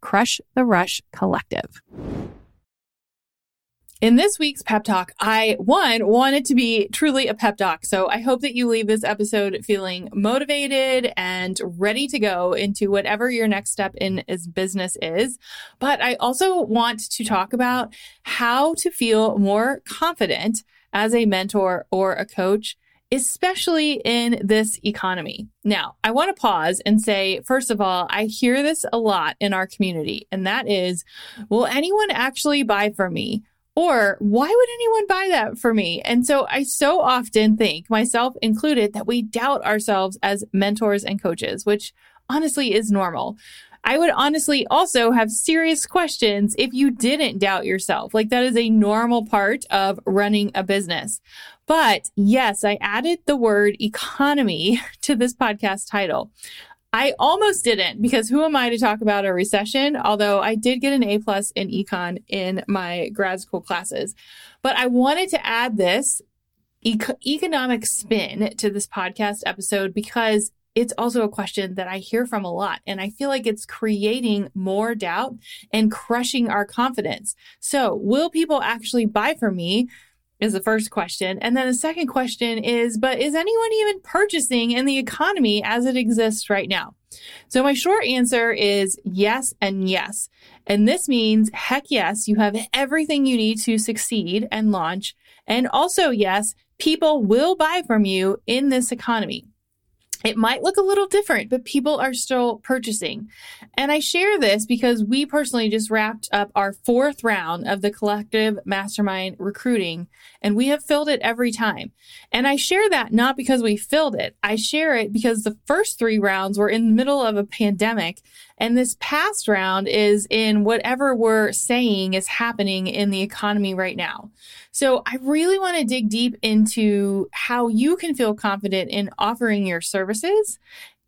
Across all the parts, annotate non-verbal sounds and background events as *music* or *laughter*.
crush the rush collective. In this week's pep talk, I one wanted to be truly a pep talk. So I hope that you leave this episode feeling motivated and ready to go into whatever your next step in is business is. But I also want to talk about how to feel more confident as a mentor or a coach especially in this economy. Now, I want to pause and say, first of all, I hear this a lot in our community, and that is, will anyone actually buy from me? Or why would anyone buy that for me? And so I so often think, myself included, that we doubt ourselves as mentors and coaches, which honestly is normal. I would honestly also have serious questions if you didn't doubt yourself. Like that is a normal part of running a business. But yes, I added the word economy *laughs* to this podcast title. I almost didn't because who am I to talk about a recession? Although I did get an A plus in econ in my grad school classes, but I wanted to add this economic spin to this podcast episode because it's also a question that I hear from a lot. And I feel like it's creating more doubt and crushing our confidence. So will people actually buy from me? is the first question. And then the second question is, but is anyone even purchasing in the economy as it exists right now? So my short answer is yes and yes. And this means heck yes, you have everything you need to succeed and launch. And also yes, people will buy from you in this economy. It might look a little different, but people are still purchasing. And I share this because we personally just wrapped up our fourth round of the collective mastermind recruiting, and we have filled it every time. And I share that not because we filled it, I share it because the first three rounds were in the middle of a pandemic and this past round is in whatever we're saying is happening in the economy right now. So I really want to dig deep into how you can feel confident in offering your services.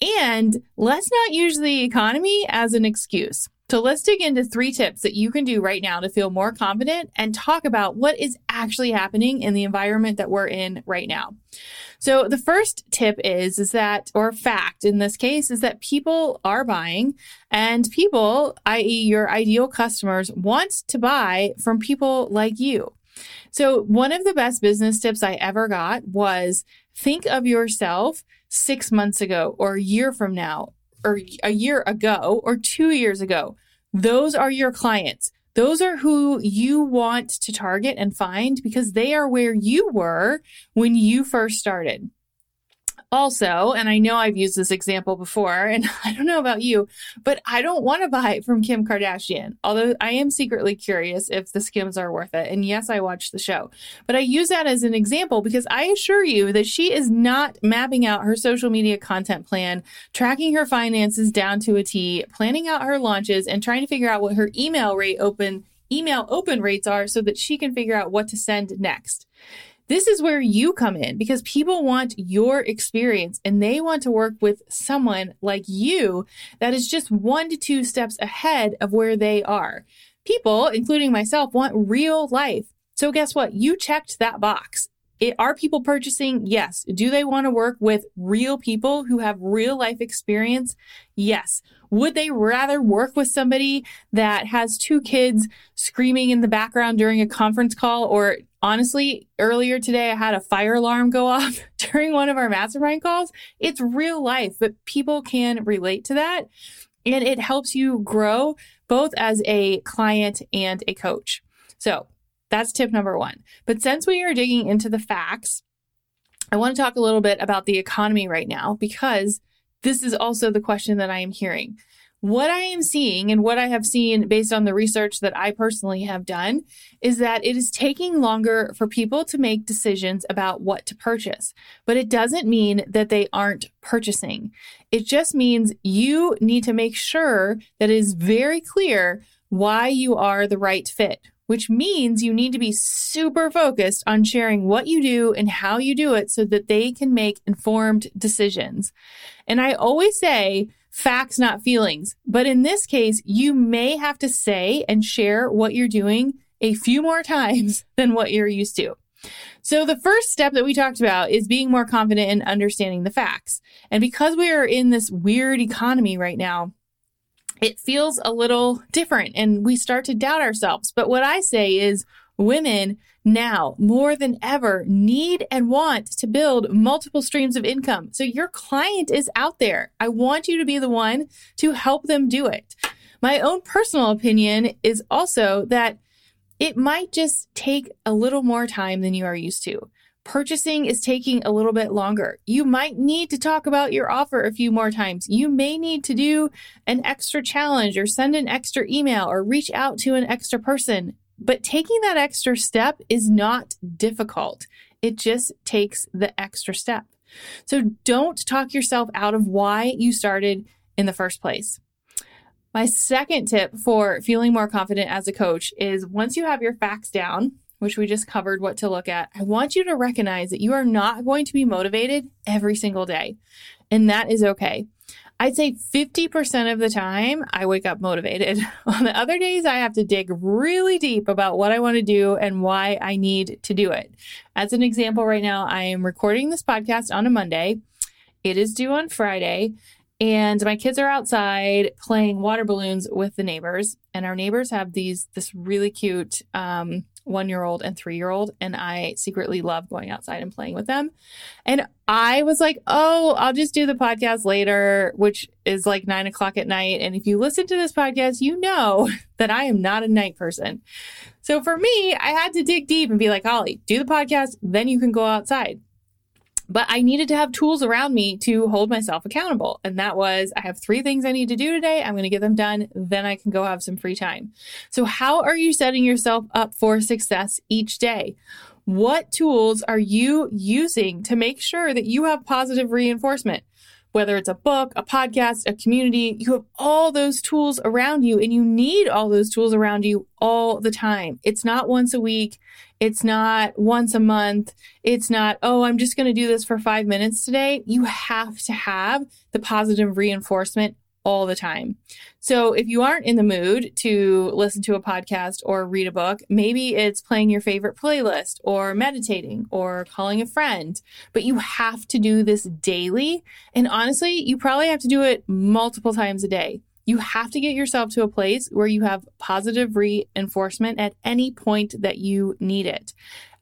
And let's not use the economy as an excuse. So let's dig into three tips that you can do right now to feel more confident and talk about what is actually happening in the environment that we're in right now. So the first tip is, is that, or fact in this case, is that people are buying and people, i.e. your ideal customers, want to buy from people like you. So one of the best business tips I ever got was think of yourself six months ago or a year from now or a year ago or two years ago. Those are your clients. Those are who you want to target and find because they are where you were when you first started. Also, and I know I've used this example before, and *laughs* I don't know about you, but I don't want to buy it from Kim Kardashian. Although I am secretly curious if the skims are worth it. And yes, I watch the show. But I use that as an example because I assure you that she is not mapping out her social media content plan, tracking her finances down to a T, planning out her launches, and trying to figure out what her email rate open email open rates are so that she can figure out what to send next. This is where you come in because people want your experience and they want to work with someone like you that is just one to two steps ahead of where they are. People, including myself, want real life. So guess what? You checked that box. It, are people purchasing? Yes. Do they want to work with real people who have real life experience? Yes. Would they rather work with somebody that has two kids screaming in the background during a conference call? Or honestly, earlier today, I had a fire alarm go off *laughs* during one of our mastermind calls. It's real life, but people can relate to that. And it helps you grow both as a client and a coach. So that's tip number one. But since we are digging into the facts, I want to talk a little bit about the economy right now because this is also the question that I am hearing. What I am seeing and what I have seen based on the research that I personally have done is that it is taking longer for people to make decisions about what to purchase. But it doesn't mean that they aren't purchasing. It just means you need to make sure that it is very clear why you are the right fit, which means you need to be super focused on sharing what you do and how you do it so that they can make informed decisions. And I always say, facts, not feelings. But in this case, you may have to say and share what you're doing a few more *laughs* times than what you're used to. So the first step that we talked about is being more confident in understanding the facts. And because we are in this weird economy right now, it feels a little different and we start to doubt ourselves. But what I say is Women now more than ever need and want to build multiple streams of income. So your client is out there. I want you to be the one to help them do it. My own personal opinion is also that it might just take a little more time than you are used to. Purchasing is taking a little bit longer. You might need to talk about your offer a few more times. You may need to do an extra challenge or send an extra email or reach out to an extra person. But taking that extra step is not difficult. It just takes the extra step. So don't talk yourself out of why you started in the first place. My second tip for feeling more confident as a coach is once you have your facts down, which we just covered what to look at, I want you to recognize that you are not going to be motivated every single day. And that is okay. I'd say 50% of the time I wake up motivated. *laughs* On the other days, I have to dig really deep about what I want to do and why I need to do it. As an example, right now, I am recording this podcast on a Monday. It is due on Friday. And my kids are outside playing water balloons with the neighbors. And our neighbors have these, this really cute, um, one year old and three year old, and I secretly love going outside and playing with them. And I was like, oh, I'll just do the podcast later, which is like nine o'clock at night. And if you listen to this podcast, you know *laughs* that I am not a night person. So for me, I had to dig deep and be like, Holly, do the podcast, then you can go outside. But I needed to have tools around me to hold myself accountable. And that was I have three things I need to do today. I'm going to get them done. Then I can go have some free time. So, how are you setting yourself up for success each day? What tools are you using to make sure that you have positive reinforcement? Whether it's a book, a podcast, a community, you have all those tools around you and you need all those tools around you all the time. It's not once a week. It's not once a month. It's not, oh, I'm just going to do this for five minutes today. You have to have the positive reinforcement all the time. So if you aren't in the mood to listen to a podcast or read a book, maybe it's playing your favorite playlist or meditating or calling a friend, but you have to do this daily. And honestly, you probably have to do it multiple times a day. You have to get yourself to a place where you have positive reinforcement at any point that you need it.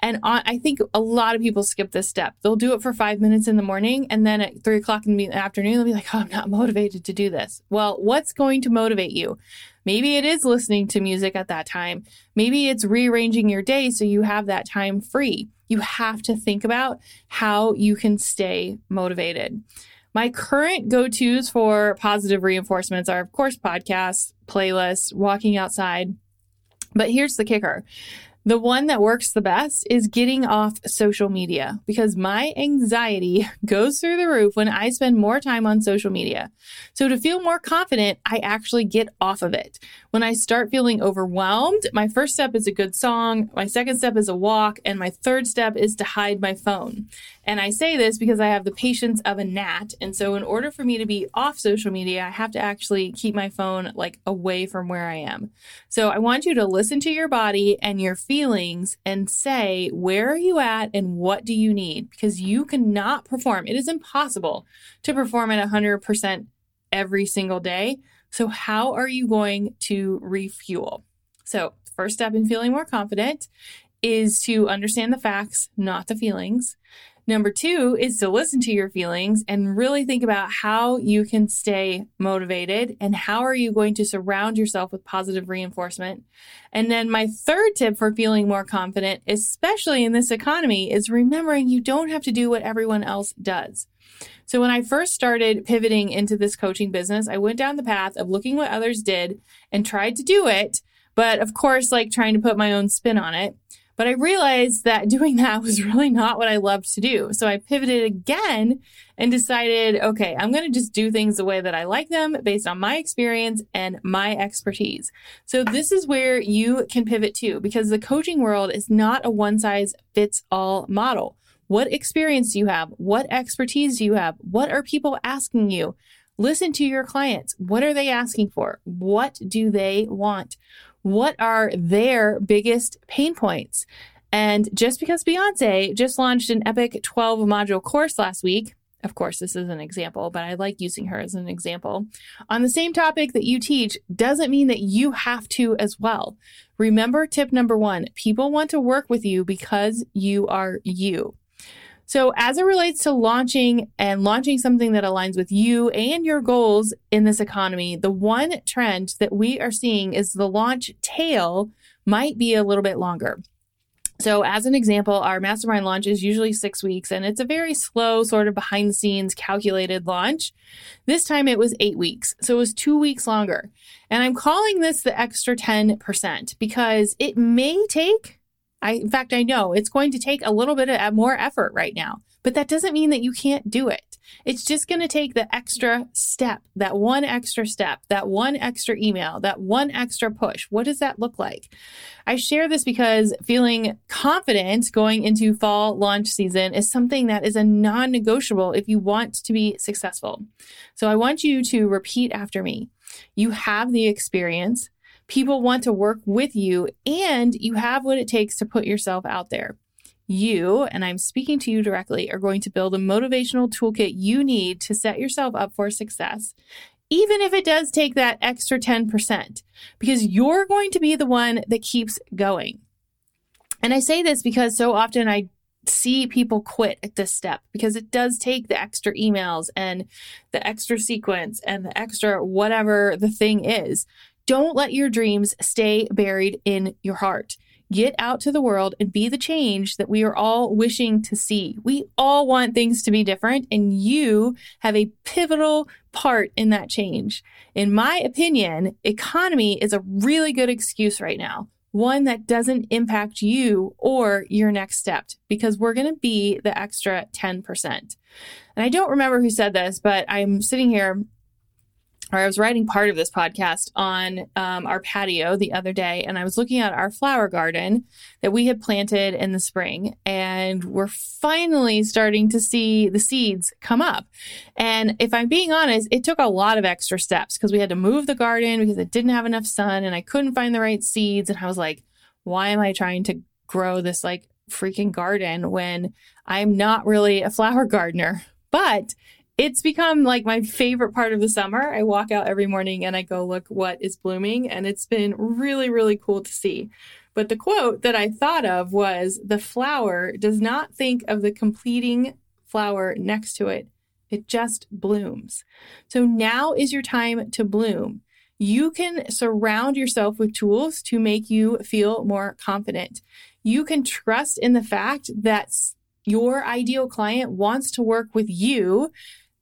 And I think a lot of people skip this step. They'll do it for five minutes in the morning, and then at three o'clock in the afternoon, they'll be like, oh, I'm not motivated to do this. Well, what's going to motivate you? Maybe it is listening to music at that time. Maybe it's rearranging your day so you have that time free. You have to think about how you can stay motivated. My current go tos for positive reinforcements are, of course, podcasts, playlists, walking outside. But here's the kicker the one that works the best is getting off social media because my anxiety *laughs* goes through the roof when I spend more time on social media. So to feel more confident, I actually get off of it. When I start feeling overwhelmed, my first step is a good song, my second step is a walk, and my third step is to hide my phone. And I say this because I have the patience of a gnat. And so in order for me to be off social media, I have to actually keep my phone like away from where I am. So I want you to listen to your body and your feelings and say, where are you at and what do you need? Because you cannot perform. It is impossible to perform at 100% every single day. So, how are you going to refuel? So, first step in feeling more confident is to understand the facts, not the feelings. Number two is to listen to your feelings and really think about how you can stay motivated and how are you going to surround yourself with positive reinforcement. And then my third tip for feeling more confident, especially in this economy, is remembering you don't have to do what everyone else does. So when I first started pivoting into this coaching business, I went down the path of looking what others did and tried to do it, but of course, like trying to put my own spin on it. But I realized that *laughs* doing that was really not what I loved to do. So I pivoted again and decided, okay, I'm going to just do things the way that I like them based on my experience and my expertise. So this is where you can pivot to because the coaching world is not a one size fits all model. What experience do you have? What expertise do you have? What are people asking you? Listen to your clients. What are they asking for? What do they want? What are their biggest pain points? And just because Beyonce just launched an epic 12 module course last week, Of course, this is an example, but I like using her as an example. On the same topic that you teach doesn't mean that you have to as well. Remember tip number one people want to work with you because you are you. So, as it relates to launching and launching something that aligns with you and your goals in this economy, the one trend that we are seeing is the launch tail might be a little bit longer. So, as an example, our mastermind launch is usually six weeks and it's a very slow, sort of behind the scenes calculated launch. This time it was eight weeks. So, it was two weeks longer. And I'm calling this the extra 10% because it may take I, in fact, I know it's going to take a little bit of more effort right now, but that doesn't mean that you can't do it. It's just going to take the extra step, that one extra step, that one extra email, that one extra push. What does that look like? I share this because feeling confident going into fall launch season is something that is a non negotiable if you want to be successful. So I want you to repeat after me. You have the experience. People want to work with you and you have what it takes to put yourself out there. You, and I'm speaking to you directly, are going to build a motivational toolkit you need to set yourself up for success, even if it does take that extra 10%, because you're going to be the one that keeps going. And I say this because so often I see people quit at this step because it does take the extra emails and the extra sequence and the extra whatever the thing is don't let your dreams stay buried in your heart. Get out to the world and be the change that we are all wishing to see. We all want things to be different, and you have a pivotal part in that change. In my opinion, economy is a really good excuse right now, one that doesn't impact you or your next step, because we're going to be the extra 10%. And I don't remember who said this, but I'm sitting here or I was writing part of this podcast on um, our patio the other day, and I was looking at our flower garden that we had planted in the spring, and we're finally starting to see the seeds come up. And if I'm being honest, it took a lot of extra steps because we had to move the garden because it didn't have enough sun, and I couldn't find the right seeds. And I was like, why am I trying to grow this like freaking garden when I'm not really a flower *laughs* gardener? But it's become like my favorite part of the summer. I walk out every morning and I go look what is blooming, and it's been really, really cool to see. But the quote that I thought of was the flower does not think of the completing flower next to it, it just blooms. So now is your time to bloom. You can surround yourself with tools to make you feel more confident. You can trust in the fact that your ideal client wants to work with you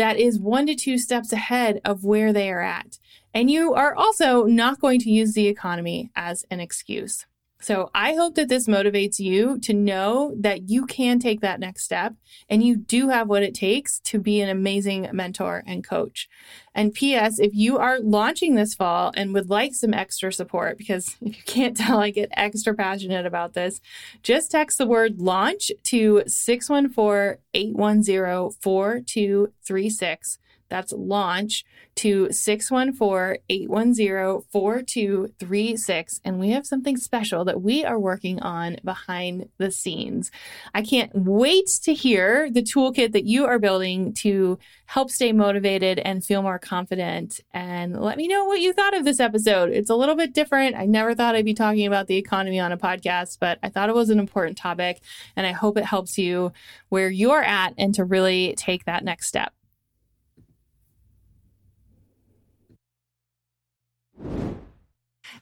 that is one to two steps ahead of where they are at. And you are also not going to use the economy as an excuse. So I hope that this motivates you to know that you can take that next step and you do have what it takes to be an amazing mentor and coach. And P.S., if you are launching this fall and would like some extra support, because if *laughs* you can't tell, I get extra passionate about this, just text the word launch to 614 810 4236. That's launch to 614 810 4236. And we have something special that we are working on behind the scenes. I can't wait to hear the toolkit that you are building to help stay motivated and feel more confident. And let me know what you thought of this episode. It's a little bit different. I never thought I'd be talking about the economy on a podcast, but I thought it was an important topic. And I hope it helps you where you're at and to really take that next step.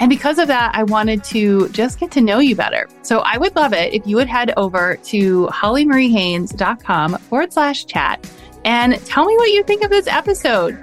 And because of that, I wanted to just get to know you better. So I would love it if you would head over to hollymariehaynes.com forward slash chat and tell me what you think of this episode.